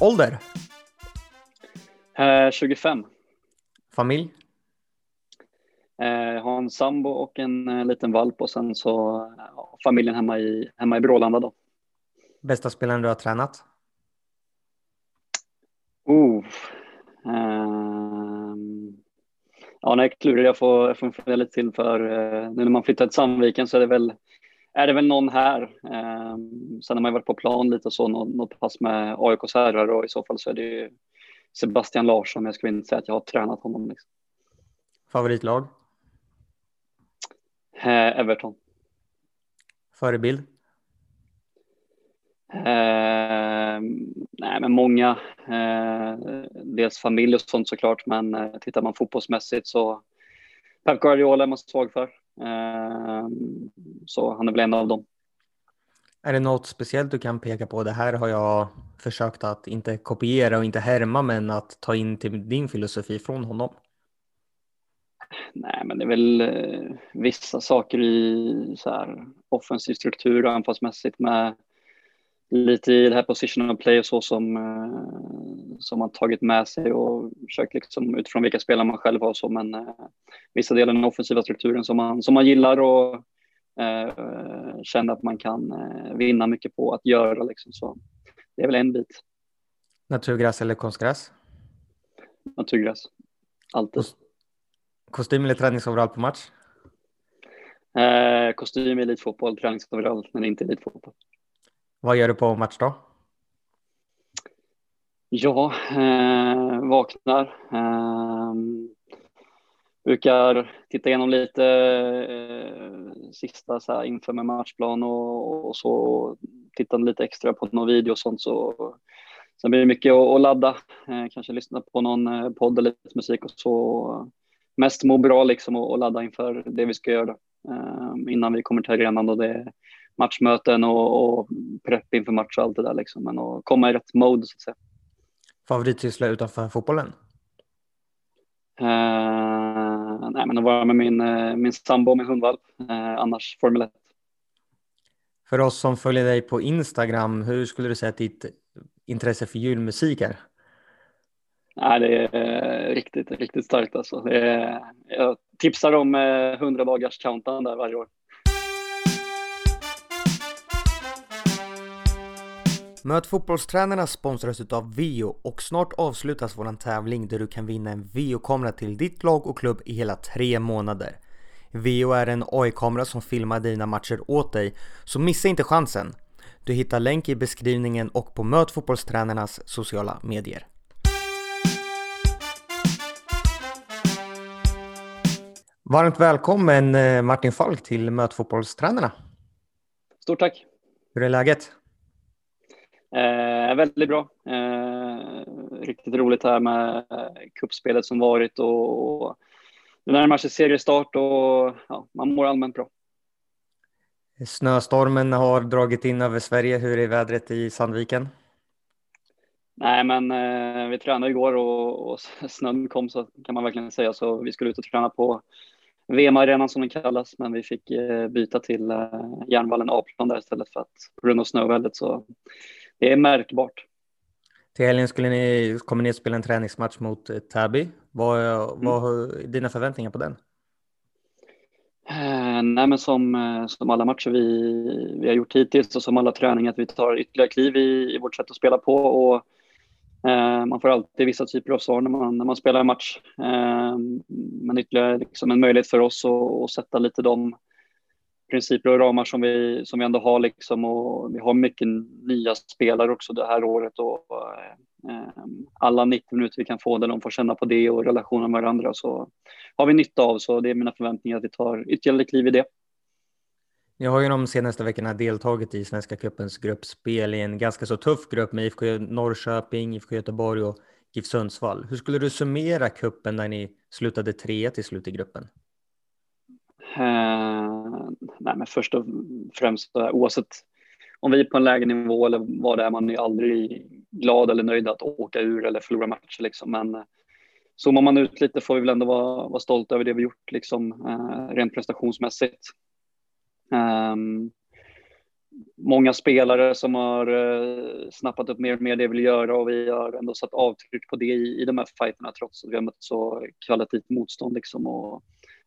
Ålder? Eh, 25. Familj? Eh, har en sambo och en eh, liten valp och sen så eh, familjen hemma i, hemma i Brålanda då. Bästa spelaren du har tränat? Oh. Ehm. ja, nej, klurig. Jag får, jag får fundera lite till för eh, nu när man flyttar till Sandviken så är det väl är det väl någon här. Eh, sen har man ju varit på plan lite och så, något, något pass med AIKs herrar och i så fall så är det ju Sebastian Larsson. Jag skulle inte säga att jag har tränat honom. Liksom. Favoritlag? Eh, Everton. Förebild? Eh, nej, men många. Eh, dels familj och sånt såklart, men eh, tittar man fotbollsmässigt så Pep Guardiola är man svag för. Eh, så han är väl en av dem. Är det något speciellt du kan peka på? Det här har jag försökt att inte kopiera och inte härma, men att ta in till din filosofi från honom. Nej, men det är väl eh, vissa saker i så här, offensiv struktur och anfallsmässigt med lite i det här positional play och så som, eh, som man tagit med sig och försökt liksom utifrån vilka spelare man själv har så men eh, vissa delar av den offensiva strukturen som man, som man gillar och eh, känner att man kan eh, vinna mycket på att göra liksom så det är väl en bit. Naturgräs eller konstgräs? Naturgräs. Alltid. Kostym eller träningsoverall på match? Eh, kostym i elitfotboll, träningsoverall men inte elitfotboll. Vad gör du på match då? Ja, eh, vaknar. Eh, brukar titta igenom lite eh, sista så här, inför med matchplan och, och så titta lite extra på någon video och sånt. Så, sen blir det mycket att, att ladda, eh, kanske lyssna på någon eh, podd eller lite musik och så. Mest må bra liksom och, och ladda inför det vi ska göra ehm, innan vi kommer till arenan. Och det matchmöten och, och prepp inför match och allt det där liksom. Men att komma i rätt mode så att säga. Favoritsyssla utanför fotbollen? Uh, nej, men att vara med min, uh, min sambo och min hundvalp. Uh, annars Formel 1. För oss som följer dig på Instagram, hur skulle du säga att ditt intresse för julmusik är? Nej, det är riktigt, riktigt starkt alltså. Är, jag tipsar om 100 dagars countdown där varje år. Möt fotbollstränarna sponsras av Vio och snart avslutas våran tävling där du kan vinna en Vio-kamera till ditt lag och klubb i hela tre månader. Vio är en AI-kamera som filmar dina matcher åt dig, så missa inte chansen. Du hittar länk i beskrivningen och på Möt fotbollstränarnas sociala medier. Varmt välkommen eh, Martin Falk till Möt fotbollstränarna. Stort tack. Hur är läget? Eh, väldigt bra. Eh, riktigt roligt här med kuppspelet som varit och, och det närmar sig seriestart och ja, man mår allmänt bra. Snöstormen har dragit in över Sverige. Hur är vädret i Sandviken? Nej, men eh, vi tränade igår och, och snön kom så kan man verkligen säga så vi skulle ut och träna på VM-arenan som den kallas, men vi fick eh, byta till eh, Järnvallen A-plan där istället för att på grund av snövädret så det är märkbart. Till helgen skulle ni, kommer ni att spela en träningsmatch mot eh, Täby. Vad, är mm. dina förväntningar på den? Eh, nej, men som, eh, som alla matcher vi, vi har gjort hittills och som alla träningar att vi tar ytterligare kliv i, i vårt sätt att spela på och eh, man får alltid vissa typer av svar när man, när man spelar en match. Eh, men ytterligare liksom en möjlighet för oss att, att sätta lite de principer och ramar som vi, som vi ändå har liksom och vi har mycket nya spelare också det här året och eh, alla 90 minuter vi kan få där de får känna på det och relationen med varandra så har vi nytta av så det är mina förväntningar att vi tar ytterligare kliv i det. Jag har ju de senaste veckorna deltagit i Svenska cupens gruppspel i en ganska så tuff grupp med IFK Norrköping, IFK Göteborg och GIF Sundsvall. Hur skulle du summera kuppen när ni slutade trea till slut i gruppen? Eh, nej, men först och främst eh, oavsett om vi är på en lägre nivå eller vad det är, man är aldrig glad eller nöjd att åka ur eller förlora matcher liksom. Men eh, zoomar man ut lite får vi väl ändå vara, vara stolta över det vi gjort liksom eh, rent prestationsmässigt. Eh, många spelare som har eh, snappat upp mer och mer det vi vill göra och vi har ändå satt avtryck på det i, i de här fighterna trots att vi har mött så kvalitativt motstånd liksom och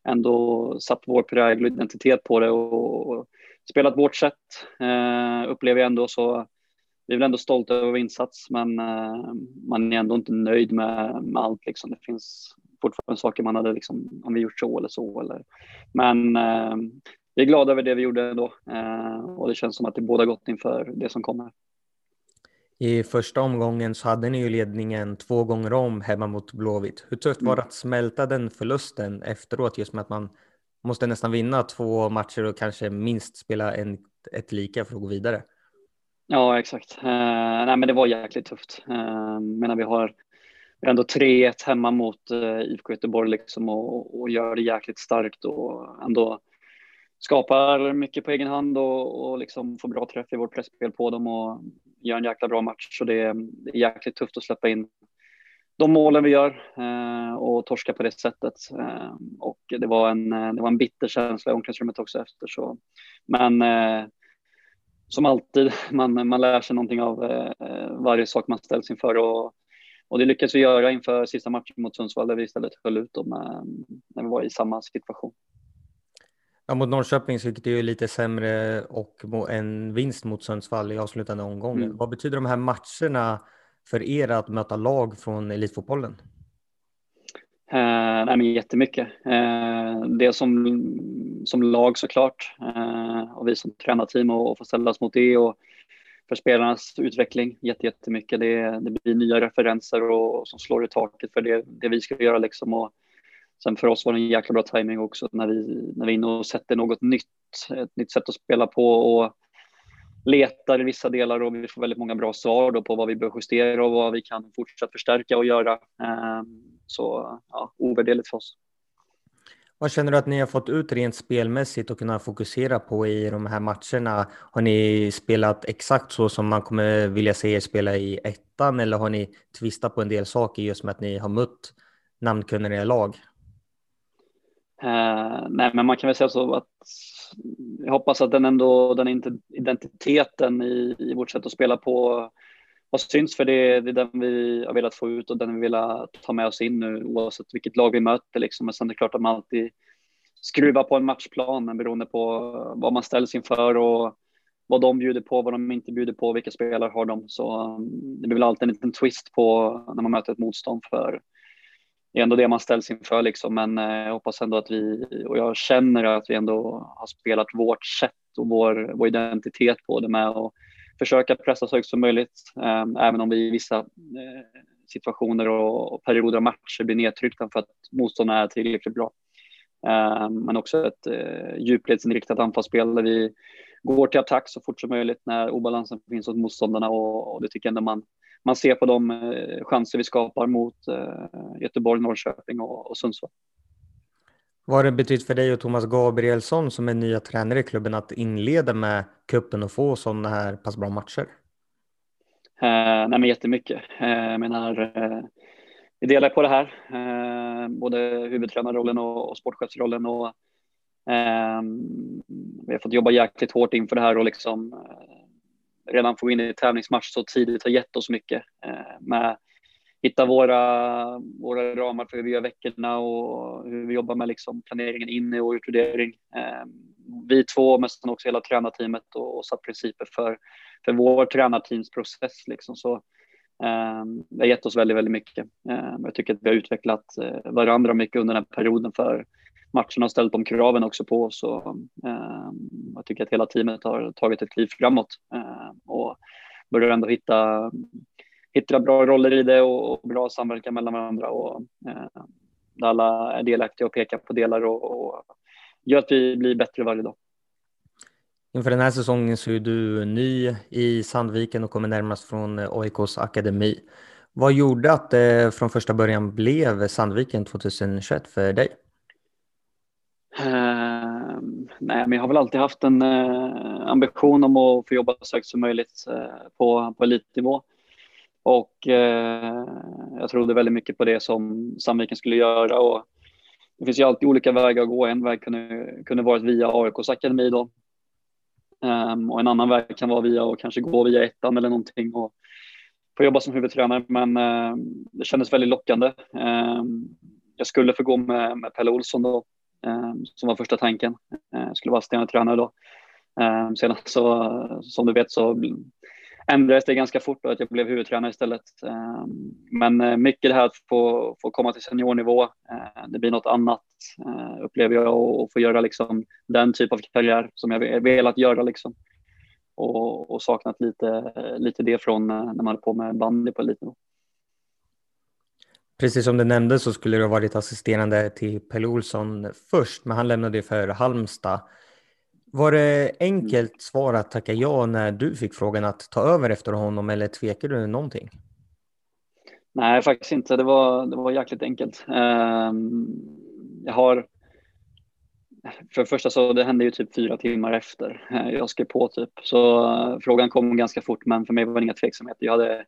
ändå satt vår prägel och identitet på det och, och spelat vårt sätt eh, upplever jag ändå så vi är väl ändå stolta över vår insats men eh, man är ändå inte nöjd med, med allt liksom. Det finns fortfarande saker man hade liksom, om vi gjort så eller så eller men eh, vi är glada över det vi gjorde då eh, och det känns som att det båda gott inför det som kommer. I första omgången så hade ni ju ledningen två gånger om hemma mot Blåvitt. Hur tufft var det att smälta den förlusten efteråt just med att man måste nästan vinna två matcher och kanske minst spela en, ett lika för att gå vidare? Ja, exakt. Uh, nej, men det var jäkligt tufft. Uh, menar vi har vi har ändå 3-1 hemma mot uh, IFK Göteborg liksom och, och gör det jäkligt starkt och ändå skapar mycket på egen hand och, och liksom får bra träff i vårt pressspel på dem och gör en jäkla bra match. Så det, det är jäkligt tufft att släppa in de målen vi gör eh, och torska på det sättet. Eh, och det var, en, eh, det var en bitter känsla i omklädningsrummet också efter. Så. Men eh, som alltid, man, man lär sig någonting av eh, varje sak man ställs inför. Och, och det lyckades vi göra inför sista matchen mot Sundsvall där vi istället höll ut dem när vi var i samma situation. Ja, mot Norrköping så gick det ju lite sämre och en vinst mot Sundsvall i avslutande omgången. Mm. Vad betyder de här matcherna för er att möta lag från elitfotbollen? Eh, nej, men jättemycket. Eh, det som, som lag såklart eh, och vi som tränarteam och, och få ställas mot det och för spelarnas utveckling jättemycket. Det, det blir nya referenser och, och som slår i taket för det, det vi ska göra liksom. Och, Sen för oss var det en jäkla bra timing också när vi, när vi är inne och sätter något nytt, ett nytt sätt att spela på och letar i vissa delar och vi får väldigt många bra svar då på vad vi bör justera och vad vi kan fortsätta förstärka och göra. Ehm, så ja, ovärderligt för oss. Vad känner du att ni har fått ut rent spelmässigt och kunna fokusera på i de här matcherna? Har ni spelat exakt så som man kommer vilja se er spela i ettan eller har ni tvistat på en del saker just med att ni har mött namnkunniga lag? Eh, nej, men man kan väl säga så att jag hoppas att den ändå, den identiteten i, i vårt sätt att spela på har syns för det, det är den vi har velat få ut och den vi vill ta med oss in nu oavsett vilket lag vi möter liksom. Men sen är det klart att man alltid skruvar på en matchplan beroende på vad man ställs inför och vad de bjuder på, vad de inte bjuder på, vilka spelare har de. Så mm, det blir väl alltid en liten twist på när man möter ett motstånd för är ändå det man ställs inför liksom. Men eh, jag hoppas ändå att vi, och jag känner att vi ändå har spelat vårt sätt och vår, vår identitet på det med att försöka pressa så högt som möjligt. Ehm, även om vi i vissa eh, situationer och perioder av matcher blir nedtryckta för att motståndarna är tillräckligt bra. Ehm, men också ett eh, djupledsinriktat anfallsspel där vi går till attack så fort som möjligt när obalansen finns hos motståndarna och, det tycker jag ändå man man ser på de eh, chanser vi skapar mot eh, Göteborg, Norrköping och, Sundsvall. Vad har det betytt för dig och Thomas Gabrielsson som är nya tränare i klubben att inleda med kuppen och få sådana här pass bra matcher? Eh, nej men jättemycket. Eh, jag menar, eh, vi delar på det här, eh, både huvudtränarrollen och, och sportchefsrollen och eh, vi har fått jobba jäkligt hårt inför det här och liksom redan få in i tävlingsmatch så tidigt har gett oss mycket. Eh, med hitta våra, våra ramar för hur vi gör veckorna och hur vi jobbar med liksom planeringen inne och utvärdering. Eh, vi två, men också hela tränarteamet och, och satt principer för, för vår tränarteamsprocess. Liksom. Så, eh, det har gett oss väldigt, väldigt mycket. Eh, jag tycker att vi har utvecklat eh, varandra mycket under den här perioden för matcherna har ställt de kraven också på oss. Och, eh, jag tycker att hela teamet har tagit ett kliv framåt eh, och börjar ändå hitta, hitta bra roller i det och, och bra samverkan mellan varandra. Och, eh, där alla är delaktiga och pekar på delar och, och gör att vi blir bättre varje dag. Inför den här säsongen så är du ny i Sandviken och kommer närmast från eh, AIKs akademi. Vad gjorde att det från första början blev Sandviken 2021 för dig? Uh, nej, men jag har väl alltid haft en uh, ambition om att få jobba så högt som möjligt uh, på, på elitnivå. Och eh, jag trodde väldigt mycket på det som Sandviken skulle göra. Och det finns ju alltid olika vägar att gå. En väg kunde, kunde varit via AIKs akademi då. Um, och en annan väg kan vara via och kanske gå via ettan eller någonting och få jobba som huvudtränare. Men uh, det kändes väldigt lockande. Um, jag skulle få gå med, med Pelle Olsson då, Ehm, som var första tanken. Jag skulle vara stenhård tränare då. Ehm, sedan så, som du vet så ändrades det ganska fort och att jag blev huvudtränare istället. Men eh, mycket det här att få, få komma till seniornivå, eh, det blir något annat eh, upplever jag och få göra liksom den typ av karriär som jag velat göra liksom. Och, och saknat lite, lite det från eh, när man höll på med bandy på elitnivå. Precis som du nämnde så skulle du ha varit assisterande till Pelle Olsson först, men han lämnade för Halmstad. Var det enkelt svar att tacka ja när du fick frågan att ta över efter honom eller tvekade du någonting? Nej, faktiskt inte. Det var, det var jäkligt enkelt. Ehm, jag har... För det första så det hände ju typ fyra timmar efter eh, jag skrev på typ. Så eh, frågan kom ganska fort men för mig var det inga tveksamheter. Jag hade,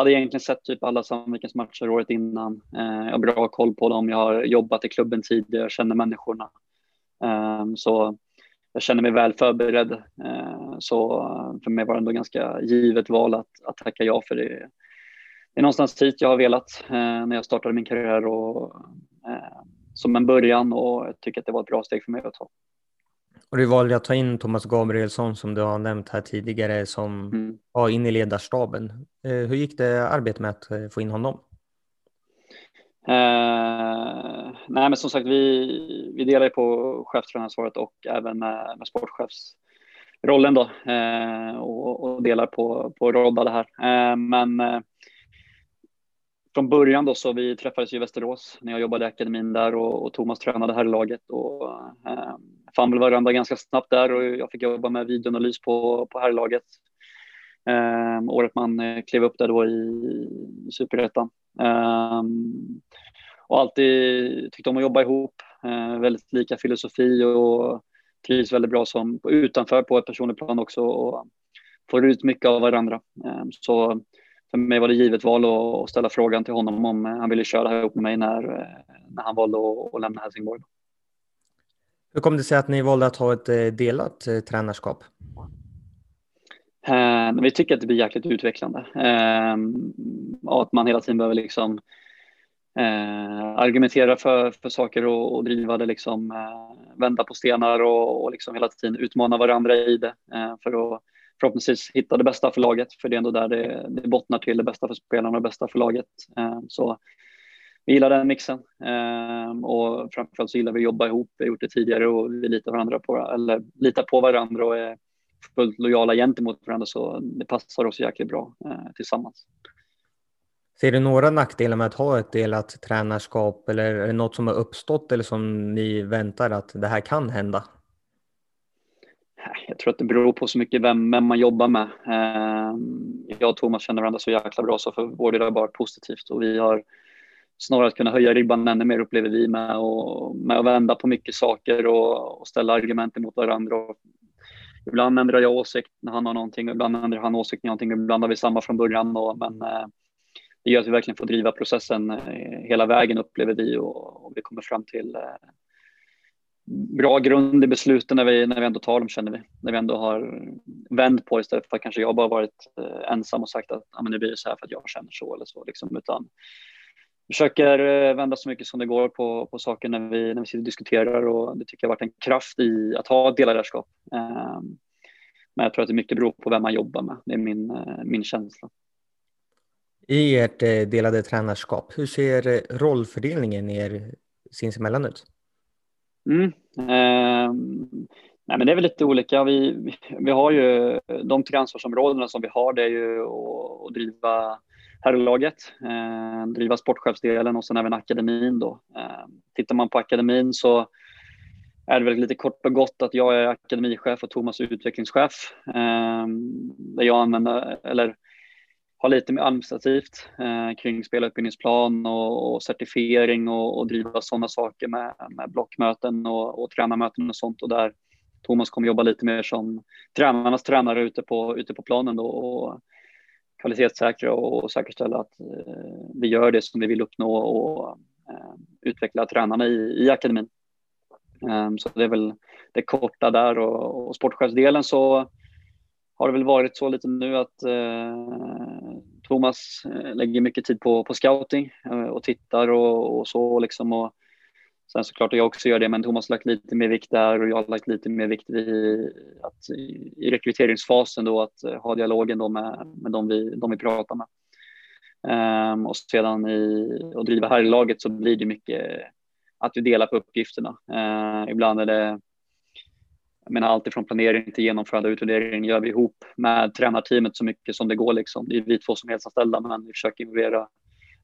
hade egentligen sett typ alla Sandvikens matcher året innan. Eh, jag har bra koll på dem. Jag har jobbat i klubben tidigare, jag känner människorna. Ehm, så jag känner mig väl förberedd. Eh, så eh, för mig var det ändå ganska givet val att, att tacka ja för det. Det är någonstans hit jag har velat eh, när jag startade min karriär och eh, som en början och jag tycker att det var ett bra steg för mig att ta. Och du valde att ta in Thomas Gabrielsson som du har nämnt här tidigare som mm. var inne i ledarstaben. Hur gick det arbetet med att få in honom? Eh, nej, men som sagt, vi, vi delar på chefstränaransvaret och även med, med sportchefsrollen då eh, och, och, delar på, på rodda det här. Eh, men eh, från början då så vi träffades i Västerås när jag jobbade i akademin där och, och Thomas tränade här i laget och fann väl varandra ganska snabbt där och jag fick jobba med videoanalys på, på herrlaget. Eh, året man eh, klev upp där då i, superettan. Um, och alltid tyckte om att jobba ihop, uh, väldigt lika filosofi och trivs väldigt bra som utanför på ett personligt plan också och får ut mycket av varandra. Um, så för mig var det givet val att ställa frågan till honom om han ville köra ihop med mig när, eh, när han valde att, att lämna Helsingborg. Hur kom det sig att ni valde att ha ett eh, delat eh, tränarskap? Eh, vi tycker att det blir jäkligt utvecklande. Eh, och att man hela tiden behöver liksom eh, argumentera för, för saker och, och driva det, liksom, eh, vända på stenar och, och liksom hela tiden utmana varandra i det eh, för att förhoppningsvis hitta det bästa för laget. För det är ändå där det, det bottnar till det bästa för spelarna och det bästa för laget. Eh, så vi gillar den mixen och framförallt så gillar vi att jobba ihop. Vi har gjort det tidigare och vi litar, varandra på, eller litar på varandra och är fullt lojala gentemot varandra så det passar oss jäkligt bra eh, tillsammans. Ser du några nackdelar med att ha ett delat tränarskap eller är det något som har uppstått eller som ni väntar att det här kan hända? Jag tror att det beror på så mycket vem, vem man jobbar med. Eh, jag och Thomas känner varandra så jäkla bra så för vår del har det varit positivt och vi har snarare att kunna höja ribban ännu mer upplever vi med, och, med att vända på mycket saker och, och ställa argument emot varandra och ibland ändrar jag åsikt när han har någonting, ibland ändrar han åsikt när någonting, ibland har vi samma från början. Och, men eh, det gör att vi verkligen får driva processen eh, hela vägen upplever vi och, och vi kommer fram till eh, bra grund i besluten när vi, när vi ändå tar dem känner vi. När vi ändå har vänt på istället för att kanske jag bara varit eh, ensam och sagt att ah, men nu blir det så här för att jag känner så eller så liksom, utan försöker eh, vända så mycket som det går på, på saker när vi, när vi sitter och diskuterar och det tycker jag har varit en kraft i att ha delägarskap. Eh, men jag tror att det mycket beror på vem man jobbar med. Det är min, eh, min känsla. I ert delade tränarskap, hur ser rollfördelningen er sinsemellan ut? Mm. Eh, nej, men det är väl lite olika. Vi, vi har ju de tre ansvarsområdena som vi har. Det är ju att, att driva herrlaget, eh, driva sportchefsdelen och sen även akademin då. Eh, tittar man på akademin så är det väl lite kort och gott att jag är akademichef och Thomas är utvecklingschef. Eh, där jag använder, eller har lite mer administrativt eh, kring spelarutbildningsplan och, och certifiering och, och driva sådana saker med, med blockmöten och, och tränarmöten och sånt och där Thomas kommer jobba lite mer som tränarnas tränare ute på, ute på planen då och kvalitetssäkra och säkerställa att eh, vi gör det som vi vill uppnå och eh, utveckla tränarna i, i akademin. Ehm, så det är väl det korta där och, och sportchefsdelen så har det väl varit så lite nu att eh, Thomas eh, lägger mycket tid på, på scouting eh, och tittar och, och så liksom. Och sen såklart att jag också gör det, men Thomas har lagt lite mer vikt där och jag har lagt lite mer vikt i, att i, rekryteringsfasen då att eh, ha dialogen då med, med de, vi, de vi pratar med. Um, och sedan i att driva här i laget så blir det mycket att vi delar på uppgifterna. Uh, ibland är det jag menar alltifrån planering till genomförande och utvärdering gör vi ihop med tränarteamet så mycket som det går. Liksom. Det är vi två som är heltidsanställda, men vi försöker involvera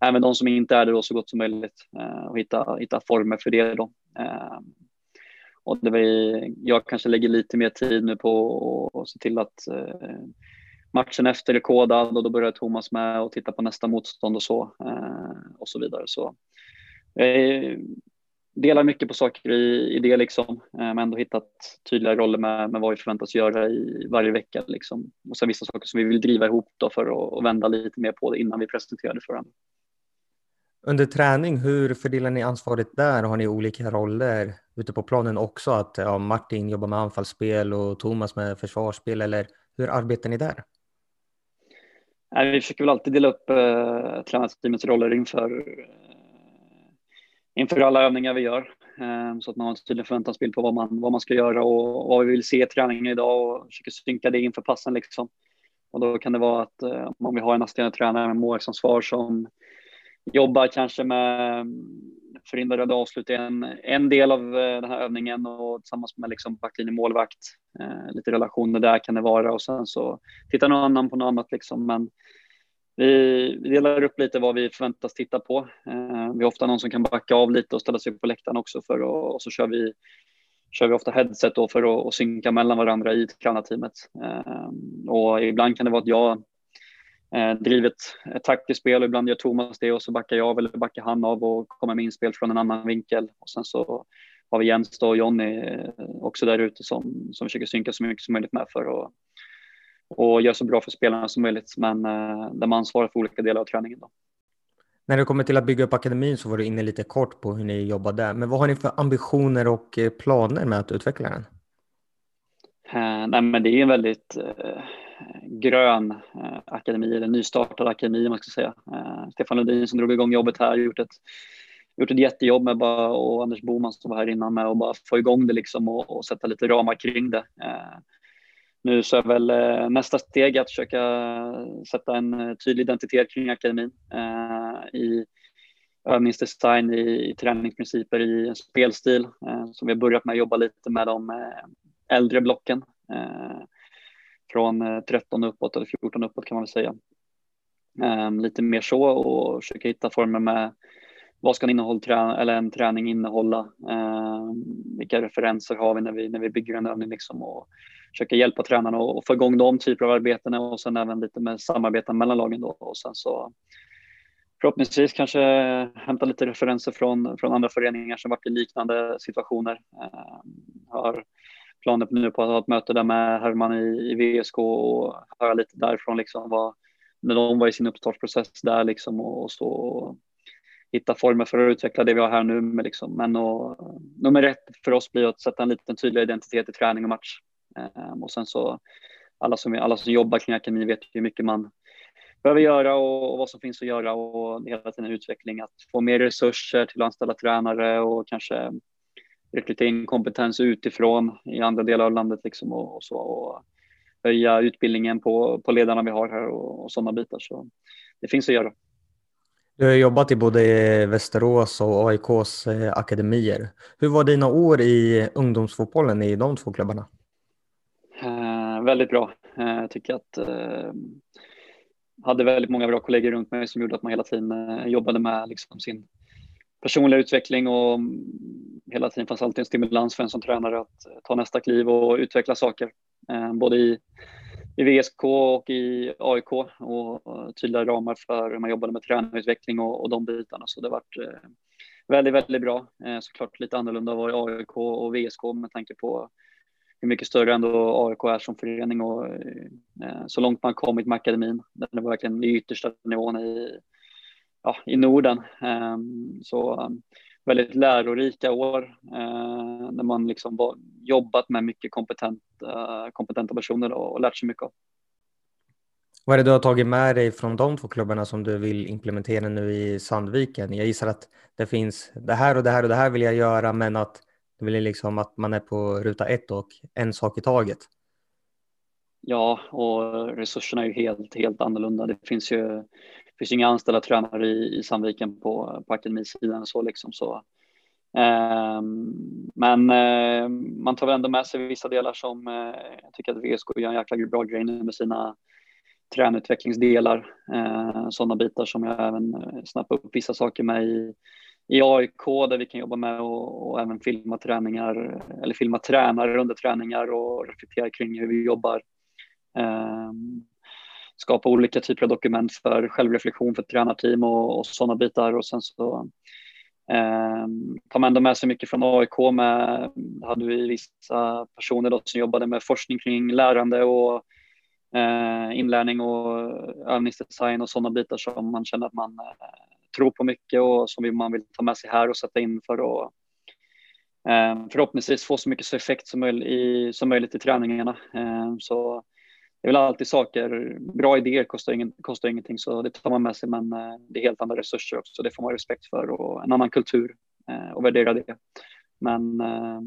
Äh, även de som inte är det då så gott som möjligt eh, och hitta, hitta former för det. Då. Eh, och det var, jag kanske lägger lite mer tid nu på att se till att eh, matchen efter är kodad och då börjar Thomas med och titta på nästa motstånd och så och så vidare. Så jag delar mycket på saker i, i det liksom, eh, men ändå hittat tydliga roller med, med vad vi förväntas göra i varje vecka liksom. Och sen vissa saker som vi vill driva ihop då för att och vända lite mer på det innan vi presenterar det för varandra. Under träning, hur fördelar ni ansvaret där? Har ni olika roller ute på planen också? Att ja, Martin jobbar med anfallsspel och Thomas med försvarsspel eller hur arbetar ni där? vi försöker väl alltid dela upp eh, tränarteamets roller inför eh, inför alla övningar vi gör ehm, så att man har en tydlig förväntansbild på vad man, vad man ska göra och vad vi vill se i träningen idag och försöker synka det inför passen liksom. Och då kan det vara att eh, om vi har en assisterande tränare med målvaktsansvar som jobbar kanske med förhindrade avslut i en, en del av eh, den här övningen och tillsammans med liksom backlinje målvakt. Eh, lite relationer där kan det vara och sen så tittar någon annan på något annat liksom. Men vi delar upp lite vad vi förväntas titta på. Eh, vi har ofta någon som kan backa av lite och ställa sig på läktaren också för att, och så kör vi, kör vi ofta headset då för att, att synka mellan varandra i tränarteamet. Eh, och ibland kan det vara att jag eh, driver ett, taktiskt spel och ibland gör Thomas det och så backar jag av eller backar han av och kommer med inspel från en annan vinkel. Och sen så har vi Jens och Jonny också där ute som, som försöker synka så mycket som möjligt med för att och gör så bra för spelarna som möjligt, men eh, där man ansvarar för olika delar av träningen. Då. När det kommer till att bygga upp akademin så var du inne lite kort på hur ni jobbar där. Men vad har ni för ambitioner och eh, planer med att utveckla den? Eh, nej, men det är en väldigt eh, grön eh, akademi, eller nystartad akademi om man ska säga. Eh, Stefan Lundin som drog igång jobbet här gjort ett, gjort ett jättejobb med bara, och Anders Boman som var här innan med att bara få igång det liksom och, och sätta lite ramar kring det. Eh, nu så är väl nästa steg att försöka sätta en tydlig identitet kring akademin eh, i övningsdesign, i, i träningsprinciper, i en spelstil. Eh, vi har börjat med att jobba lite med de äldre blocken. Från eh, 13 uppåt eller 14 uppåt kan man väl säga. Ehm, lite mer så och försöka hitta former med vad ska en, innehåll, eller en träning innehålla? Ehm, vilka referenser har vi när vi, när vi bygger en övning liksom och försöka hjälpa tränarna och få igång de typer av arbeten och sen även lite med samarbeten mellan lagen då och sen så förhoppningsvis kanske hämta lite referenser från, från andra föreningar som varit i liknande situationer. Ehm, har planer nu på att ha ett möte där med Herman i, i VSK och höra lite därifrån liksom vad, när de var i sin uppstartsprocess där liksom och, och så hitta former för att utveckla det vi har här nu. Med liksom. Men och, nummer ett för oss blir att sätta en liten tydlig identitet i träning och match. Um, och sen så alla som, alla som jobbar kring akademin vet hur mycket man behöver göra och, och, vad som finns att göra och hela tiden utveckling. Att få mer resurser till att anställa tränare och kanske rekrytera in kompetens utifrån i andra delar av landet liksom och, och så. Och höja utbildningen på, på ledarna vi har här och, och sådana bitar. Så det finns att göra. Du har jobbat i både Västerås och AIKs eh, akademier. Hur var dina år i ungdomsfotbollen i de två klubbarna? Eh, väldigt bra. Eh, jag tycker att eh, hade väldigt många bra kollegor runt mig som gjorde att man hela tiden eh, jobbade med liksom, sin personlig utveckling och hela tiden fanns alltid en stimulans för en som tränare att eh, ta nästa kliv och utveckla saker. Eh, både i i VSK och i AIK och eh, tydliga ramar för hur man jobbade med tränarutveckling och, och de bitarna. Så det har varit väldigt, väldigt bra. Såklart lite annorlunda var i AIK och VSK med tanke på hur mycket större ändå AIK är som förening och så långt man kommit med akademin. Det var verkligen den yttersta nivån i, ja, i Norden. Ehm, så väldigt lärorika år eh, när man liksom jobbat med mycket kompetent, eh, kompetenta personer och, lärt sig mycket av. Vad är det du har tagit med dig från de två klubbarna som du vill implementera nu i Sandviken? Jag gissar att det finns det här och det här och det här vill jag göra, men att det vill liksom att man är på ruta ett och en sak i taget. Ja, och resurserna är ju helt, helt annorlunda. Det finns ju, finns inga anställda tränare i, i Sandviken på, på akademisidan så liksom så. Eh, men eh, man tar väl ändå med sig vissa delar som eh, jag tycker att VSK gör en jäkla bra grej nu med sina tränutvecklingsdelar, eh, sådana bitar som jag även eh, snappar upp vissa saker med i, i AIK där vi kan jobba med och, och, även filma träningar eller filma tränare under träningar och reflektera kring hur vi jobbar. Eh, skapa olika typer av dokument för självreflektion för tränarteam och, och sådana bitar och sen så eh, tar man ändå med sig mycket från AIK med, hade vi vissa personer då som jobbade med forskning kring lärande och eh, inlärning och övningsdesign och sådana bitar som man känner att man eh, tror på mycket och som man vill ta med sig här och sätta in för att ehm, förhoppningsvis få så mycket effekt som, möjligt i, som möjligt i träningarna. Ehm, så det är väl alltid saker, bra idéer kostar, ingen, kostar ingenting så det tar man med sig men eh, det är helt andra resurser också, det får man ha respekt för och en annan kultur eh, och värdera det. Men eh,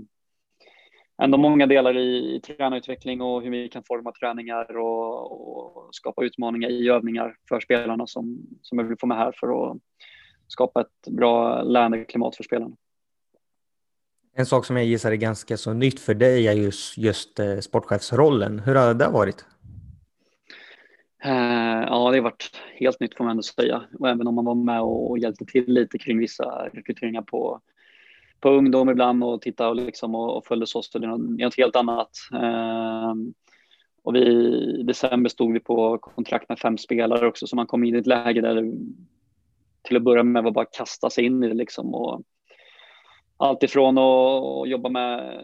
ändå många delar i, i tränarutveckling och hur vi kan forma träningar och, och, skapa utmaningar i övningar för spelarna som, som jag vill få med här för att skapa ett bra lärandeklimat för spelarna. En sak som jag gissar är ganska så nytt för dig är just, just eh, sportchefsrollen. Hur har det varit? Eh, ja, det har varit helt nytt får man ändå säga. Och även om man var med och hjälpte till lite kring vissa rekryteringar på på ungdom ibland och tittade och, liksom och, och följde oss. Det är något helt annat. Ehm, och vi, i december stod vi på kontrakt med fem spelare också, så man kom in i ett läge där det, till att börja med var bara att kasta sig in i det liksom. Och allt ifrån att jobba med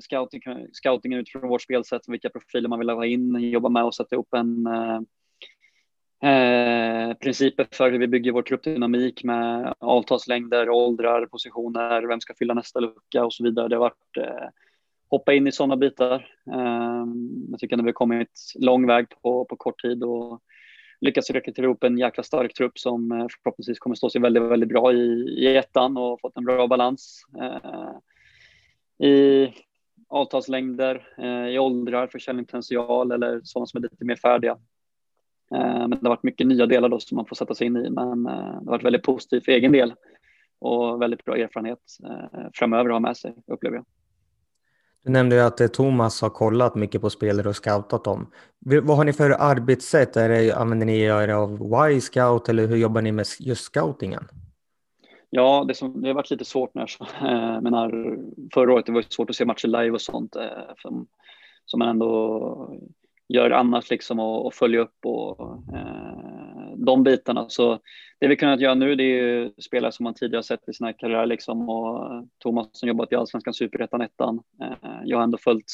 scouting, scouting utifrån vårt spelsätt, vilka profiler man vill ha in, jobba med att sätta ihop en eh, Eh, principer för hur vi bygger vår truppdynamik med avtalslängder, åldrar, positioner, vem ska fylla nästa lucka och så vidare. Det har varit eh, hoppa in i sådana bitar. Eh, jag tycker att vi har kommit lång väg på, på kort tid och lyckats rekrytera ihop en jäkla stark trupp som eh, förhoppningsvis kommer stå sig väldigt, väldigt bra i, i ettan och fått en bra balans eh, i avtalslängder, eh, i åldrar, försäljningspotential eller sådana som är lite mer färdiga. Eh, men det har varit mycket nya delar då som man får sätta sig in i, men eh, det har varit väldigt positivt för egen del och väldigt bra erfarenhet eh, framöver att ha med sig, upplever jag. Du nämnde ju att eh, Thomas har kollat mycket på spelare och scoutat dem. Vad har ni för arbetssätt? Är det, använder ni er av Y-scout eller hur jobbar ni med just scoutingen? Ja, det, som, det har varit lite svårt när, jag eh, menar, förra året det var det svårt att se matcher live och sånt eh, som, som man ändå gör annars liksom och, och följa upp och eh, de bitarna. Så det vi kunnat göra nu det är ju spelare som man tidigare sett i sina karriärer liksom och eh, Thomas som jobbat i Allsvenskan, Superettan, Ettan. Eh, jag har ändå följt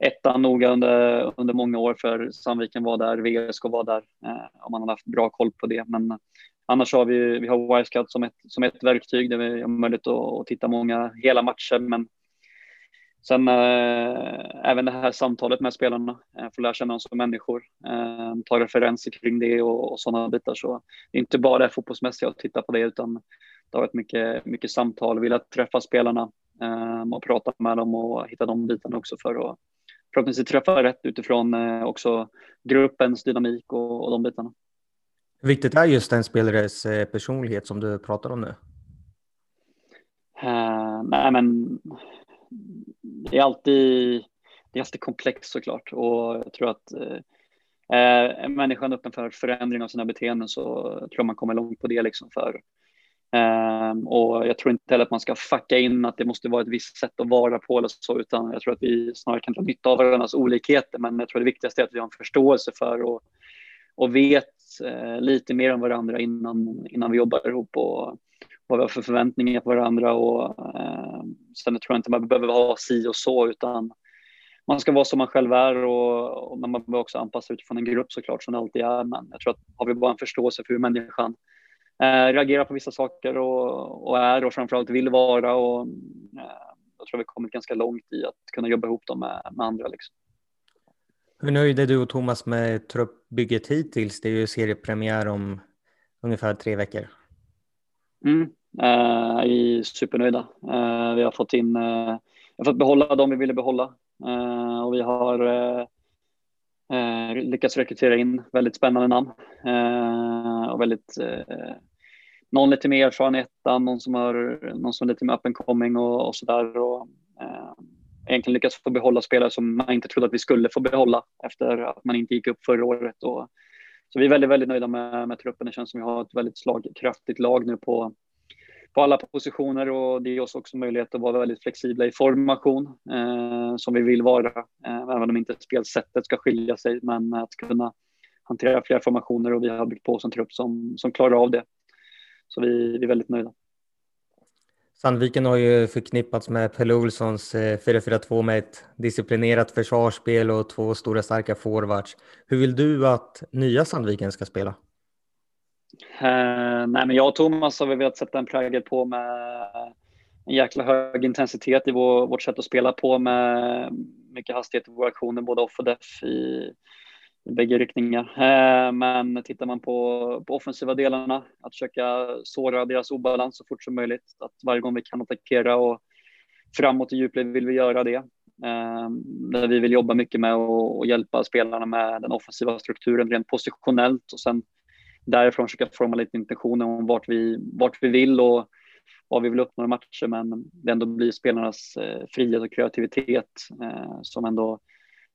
ettan noga under, under många år för Sandviken var där, VSK var där eh, och man har haft bra koll på det. Men eh, annars har vi, vi har Wisecut som ett, som ett verktyg där vi har möjlighet att, att titta många hela matcher men Sen eh, även det här samtalet med spelarna, eh, få lära känna dem som människor, eh, ta referenser kring det och, och sådana bitar. Så det är inte bara det fotbollsmässiga att titta på det utan det har varit mycket, mycket samtal, vilja träffa spelarna eh, och prata med dem och hitta de bitarna också för att förhoppningsvis träffa rätt utifrån också gruppens dynamik och, och de bitarna. Viktigt är just en spelares personlighet som du pratar om nu. Uh, nej, men det är alltid, det är alltid komplext såklart och jag tror att eh, är människan öppen för förändring av sina beteenden så tror jag man kommer långt på det liksom för Um, och jag tror inte heller att man ska fucka in att det måste vara ett visst sätt att vara på eller så, utan jag tror att vi snarare kan dra nytta av varandras olikheter. Men jag tror det viktigaste är att vi har en förståelse för och, och vet uh, lite mer om varandra innan, innan vi jobbar ihop och vad vi har för förväntningar på varandra och uh, sen tror jag inte man behöver ha si och så utan man ska vara som man själv är och, och man behöver också anpassa utifrån en grupp såklart som det alltid är. Men jag tror att har vi bara en förståelse för hur människan eh, reagerar på vissa saker och, och är och framförallt vill vara och eh, jag tror vi kommit ganska långt i att kunna jobba ihop dem med, med andra. Liksom. Hur nöjd är du och Thomas med truppbygget hittills? Det är ju seriepremiär om ungefär tre veckor. Mm, eh, vi är supernöjda. Eh, vi har fått in, eh, vi har fått behålla de vi ville behålla eh, och vi har eh, eh, lyckats rekrytera in väldigt spännande namn eh, och väldigt eh, någon lite mer från ettan, någon som har någon som är lite mer up and coming och, och sådär. Och, eh, egentligen lyckats få behålla spelare som man inte trodde att vi skulle få behålla efter att man inte gick upp förra året. Och, så vi är väldigt, väldigt nöjda med, med truppen. Det känns som vi har ett väldigt slagkraftigt lag nu på, på alla positioner och det ger oss också möjlighet att vara väldigt flexibla i formation eh, som vi vill vara. Eh, även om inte spelsättet ska skilja sig, men att kunna hantera flera formationer och vi har byggt på oss en trupp som, som klarar av det. Så vi, vi är väldigt nöjda. Sandviken har ju förknippats med Pelle Olssons eh, 4-4-2 med ett disciplinerat försvarsspel och två stora starka forwards. Hur vill du att nya Sandviken ska spela? Uh, nej, men jag och Thomas har vi velat sätta en prägel på med en jäkla hög intensitet i vår, vårt sätt att spela på med mycket hastighet i våra aktioner, både off och def i, i bägge riktningar. Uh, men tittar man på, på offensiva delarna, att försöka såra deras obalans så fort som möjligt. Att varje gång vi kan attackera och framåt i djupled vill vi göra det. Eh, uh, där vi vill jobba mycket med att hjälpa spelarna med den offensiva strukturen rent positionellt och sen därifrån försöka forma lite intentioner om vart vi, vart vi vill och vad vi vill uppnå i matcher, men det ändå blir spelarnas eh, frihet och kreativitet eh, som ändå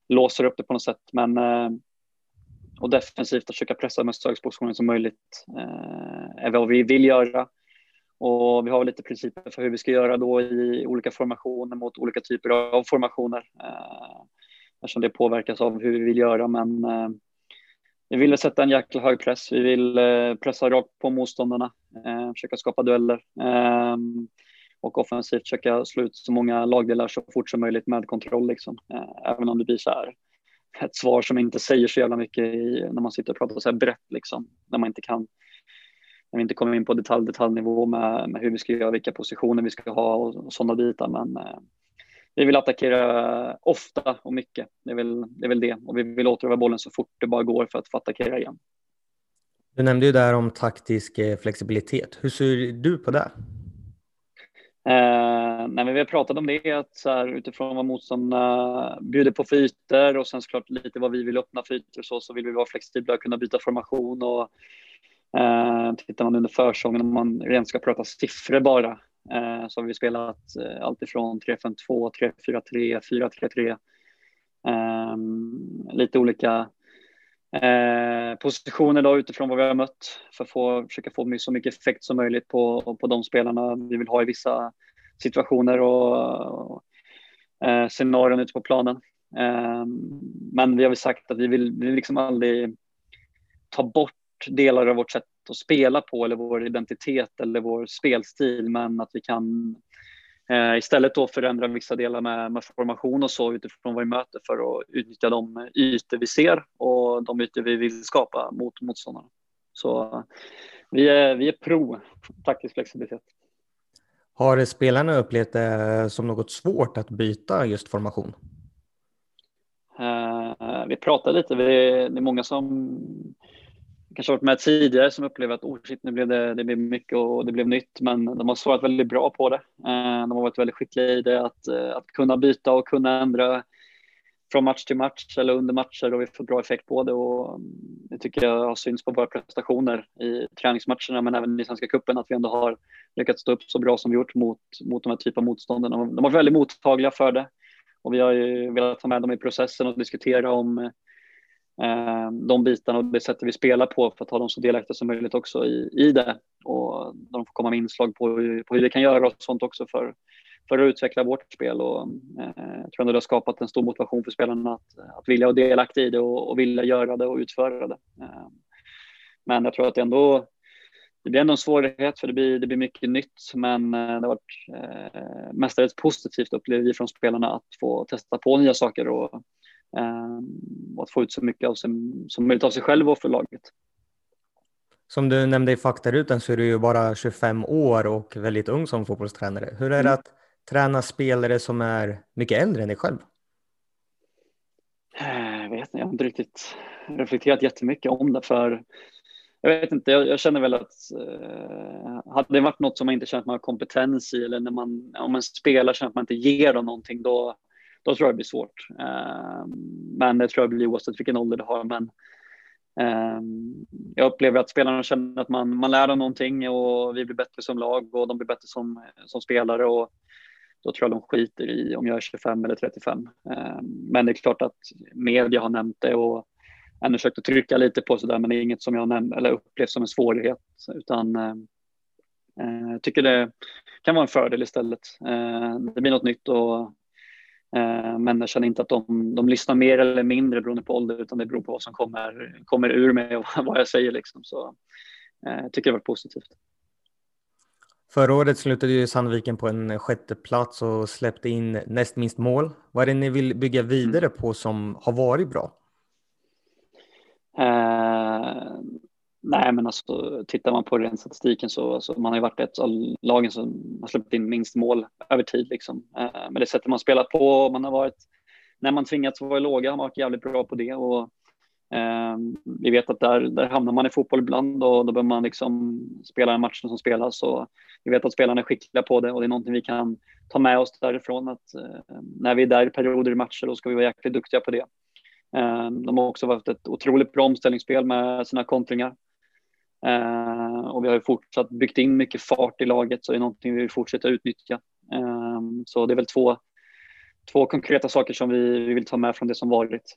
låser upp det på något sätt. Men eh, och defensivt att försöka pressa med så hög position som möjligt eh, är vad vi vill göra. Och vi har lite principer för hur vi ska göra då i olika formationer mot olika typer av formationer. Eh, eftersom det påverkas av hur vi vill göra, men eh, vi vill sätta en jäkla hög press. Vi vill eh, pressa rakt på motståndarna, eh, försöka skapa dueller eh, och offensivt försöka slå ut så många lagdelar så fort som möjligt med kontroll. Liksom. Eh, även om det blir så här ett svar som inte säger så jävla mycket i, när man sitter och pratar så här brett, liksom, när man inte kan när vi inte kommer in på detalj, detaljnivå med, med hur vi ska göra, vilka positioner vi ska ha och, och sådana bitar. Men eh, vi vill attackera ofta och mycket. Det är, väl, det är väl det. Och vi vill återöva bollen så fort det bara går för att få attackera igen. Du nämnde ju där om taktisk eh, flexibilitet. Hur ser du på det? Eh, nej, vi har pratat om det, att så här, utifrån vad motståndarna bjuder på för ytor och sen såklart lite vad vi vill öppna för ytor så, så vill vi vara flexibla och kunna byta formation. Och, eh, tittar man under försången, om man rent ska prata siffror bara, Eh, så har vi spelat eh, alltifrån 3-5-2, 3-4-3, 4-3-3. Lite olika eh, positioner då utifrån vad vi har mött för att få, försöka få så mycket effekt som möjligt på, på de spelarna vi vill ha i vissa situationer och, och eh, scenarion ute på planen. Eh, men vi har väl sagt att vi vill, vi vill liksom aldrig ta bort delar av vårt sätt att spela på eller vår identitet eller vår spelstil, men att vi kan eh, istället då förändra vissa delar med, med, formation och så utifrån vad vi möter för att utnyttja de ytor vi ser och de ytor vi vill skapa mot motståndarna. Så vi är, vi är pro taktisk flexibilitet. Har spelarna upplevt det som något svårt att byta just formation? Uh, vi pratar lite, vi, det är många som kanske varit med tidigare som upplever att oh shit, nu blev det, det blev mycket och det blev nytt, men de har svarat väldigt bra på det. Eh, de har varit väldigt skickliga i det, att, eh, att kunna byta och kunna ändra från match till match eller under matcher och vi får bra effekt på det och mm, det tycker jag har synts på våra prestationer i träningsmatcherna men även i Svenska cupen att vi ändå har lyckats stå upp så bra som vi gjort mot, mot de här typen av motstånden. De har varit väldigt mottagliga för det och vi har ju velat ta med dem i processen och diskutera om Eh, Eh, de bitarna och det sättet vi spelar på för att ha dem så delaktiga som möjligt också i, i det. Och de får komma med inslag på, på hur vi kan göra och sånt också för, för att utveckla vårt spel. Och, eh, jag tror ändå det har skapat en stor motivation för spelarna att, att vilja vara delaktiga i det och, och vilja göra det och utföra det. Eh, men jag tror att det ändå det blir ändå en svårighet för det blir, det blir mycket nytt men eh, det har varit eh, mestadels positivt upplever vi från spelarna att få testa på nya saker och att få ut så mycket av sig, som möjligt av sig själv och för laget. Som du nämnde i faktarutan så är du ju bara 25 år och väldigt ung som fotbollstränare. Hur är det mm. att träna spelare som är mycket äldre än dig själv? Eh, jag vet inte, jag har inte riktigt reflekterat jättemycket om det för jag vet inte, jag, jag känner väl att eh, hade det varit något som man inte känt man har kompetens i eller när man, om en spelare känner att man inte ger dem någonting då, då tror jag det blir svårt. Eh, men det tror jag blir oavsett vilken ålder du har. Men eh, jag upplever att spelarna känner att man, man lär dem någonting och vi blir bättre som lag och de blir bättre som, som spelare. Och, då tror jag de skiter i om jag är 25 eller 35. Ehm, men det är klart att media har nämnt det och ändå försökt att trycka lite på sådär, men det är inget som jag nämnt eller upplevt som en svårighet, utan ehm, eh, jag tycker det kan vara en fördel istället. Ehm, det blir något nytt och men jag känner inte att de, de lyssnar mer eller mindre beroende på ålder, utan det beror på vad som kommer, kommer ur mig och vad jag säger liksom. Så eh, jag tycker det var positivt. Förra året slutade ju Sandviken på en sjätte plats och släppte in näst minst mål. Vad är det ni vill bygga vidare på som har varit bra? Eh, nej, men alltså tittar man på den statistiken så, alltså, man har ju varit ett av lagen som har släppt in minst mål över tid liksom. Eh, men det sättet man spelat på, man har varit, när man tvingats vara låga har man varit jävligt bra på det och eh, vi vet att där, där hamnar man i fotboll ibland och då behöver man liksom spela den matchen som spelas och vi vet att spelarna är skickliga på det och det är någonting vi kan ta med oss därifrån att eh, när vi är där i perioder i matcher då ska vi vara jäkligt duktiga på det. Eh, de har också haft ett otroligt bra omställningsspel med sina kontringar. Eh, och vi har ju fortsatt byggt in mycket fart i laget så det är någonting vi vill fortsätta utnyttja. Eh, så det är väl två, två konkreta saker som vi, vi vill ta med från det som varit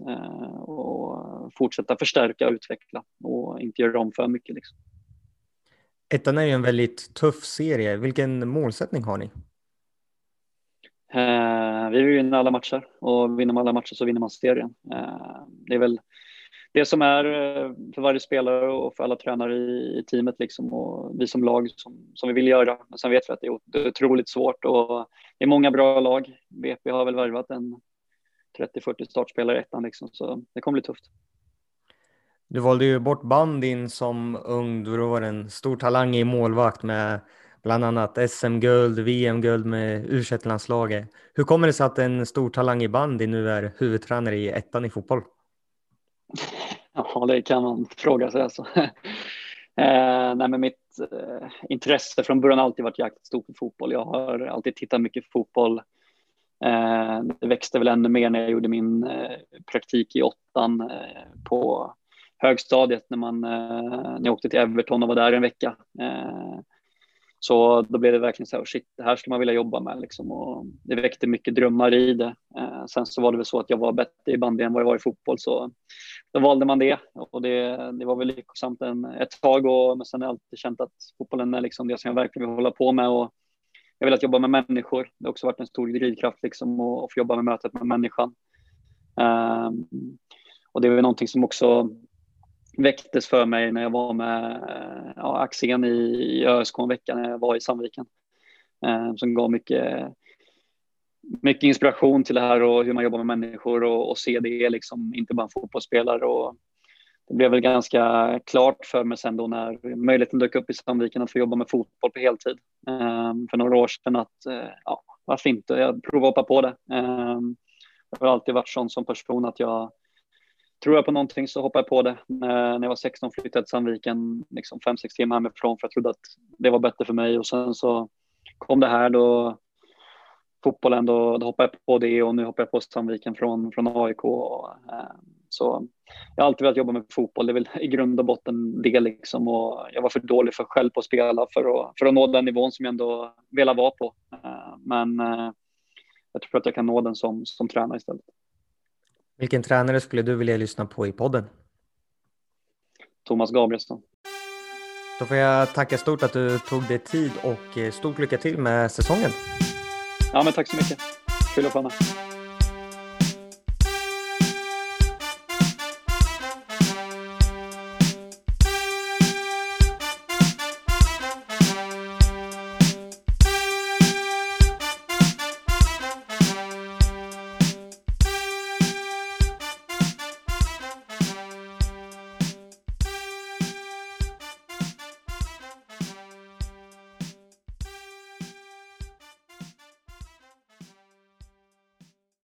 och fortsätta förstärka och utveckla och inte göra om för mycket. Liksom. Ettan är ju en väldigt tuff serie. Vilken målsättning har ni? Eh, vi vill vinna alla matcher och vinner man alla matcher så vinner man serien. Eh, det är väl det som är eh, för varje spelare och för alla tränare i, i teamet liksom och vi som lag som, som vi vill göra. Men sen vet vi att det är otroligt svårt och det är många bra lag. BP har väl värvat en 30-40 startspelare i ettan liksom, så det kommer bli tufft. Du valde ju bort bandin som ung, du var en stor talang i målvakt med bland annat SM-guld, VM-guld med u landslaget Hur kommer det sig att en stor talang i bandy nu är huvudtränare i ettan i fotboll? Ja, det kan man fråga sig alltså. eh, nej, men mitt eh, intresse från början har alltid varit jäkligt stort för fotboll. Jag har alltid tittat mycket på fotboll. Eh, det växte väl ännu mer när jag gjorde min eh, praktik i åttan eh, på högstadiet när, man, eh, när jag åkte till Everton och var där en vecka. Eh, så då blev det verkligen så här, oh, shit, det här skulle man vilja jobba med liksom. Och det väckte mycket drömmar i det. Eh, sen så var det väl så att jag var bättre i bandy än vad jag var i fotboll, så då valde man det. Och det, det var väl lyckosamt en, ett tag, och, men sen har jag alltid känt att fotbollen är liksom det som jag verkligen vill hålla på med. Och jag vill att jobba med människor. Det har också varit en stor drivkraft liksom, att, att få jobba med mötet med människan. Um, och det var någonting som också väcktes för mig när jag var med eh, ja, Axén i, i ÖSK en vecka när jag var i Sandviken. Um, som gav mycket, mycket inspiration till det här och hur man jobbar med människor och, och se det liksom, inte bara en fotbollsspelare. Och det blev väl ganska klart för mig sen då när möjligheten dök upp i Sandviken att få jobba med fotboll på heltid um, för några år sedan att uh, ja, varför inte? Jag provar att hoppa på det. Um, jag har alltid varit sån som person att jag tror jag på någonting så hoppar jag på det. När jag var 16 flyttade jag till Sandviken, liksom 5-6 timmar hemifrån för jag trodde att det var bättre för mig och sen så kom det här då fotbollen då, då hoppade jag på det och nu hoppar jag på Sandviken från, från AIK. Och, eh, så jag har alltid velat jobba med fotboll, det är väl i grund och botten det liksom och jag var för dålig för själv på att spela för att, för att nå den nivån som jag ändå velat vara på. Eh, men eh, jag tror att jag kan nå den som, som tränare istället. Vilken tränare skulle du vilja lyssna på i podden? Thomas Gabrielsson. Då får jag tacka stort att du tog dig tid och eh, stort lycka till med säsongen. Ja, men tack så mycket. Kul att få vara med.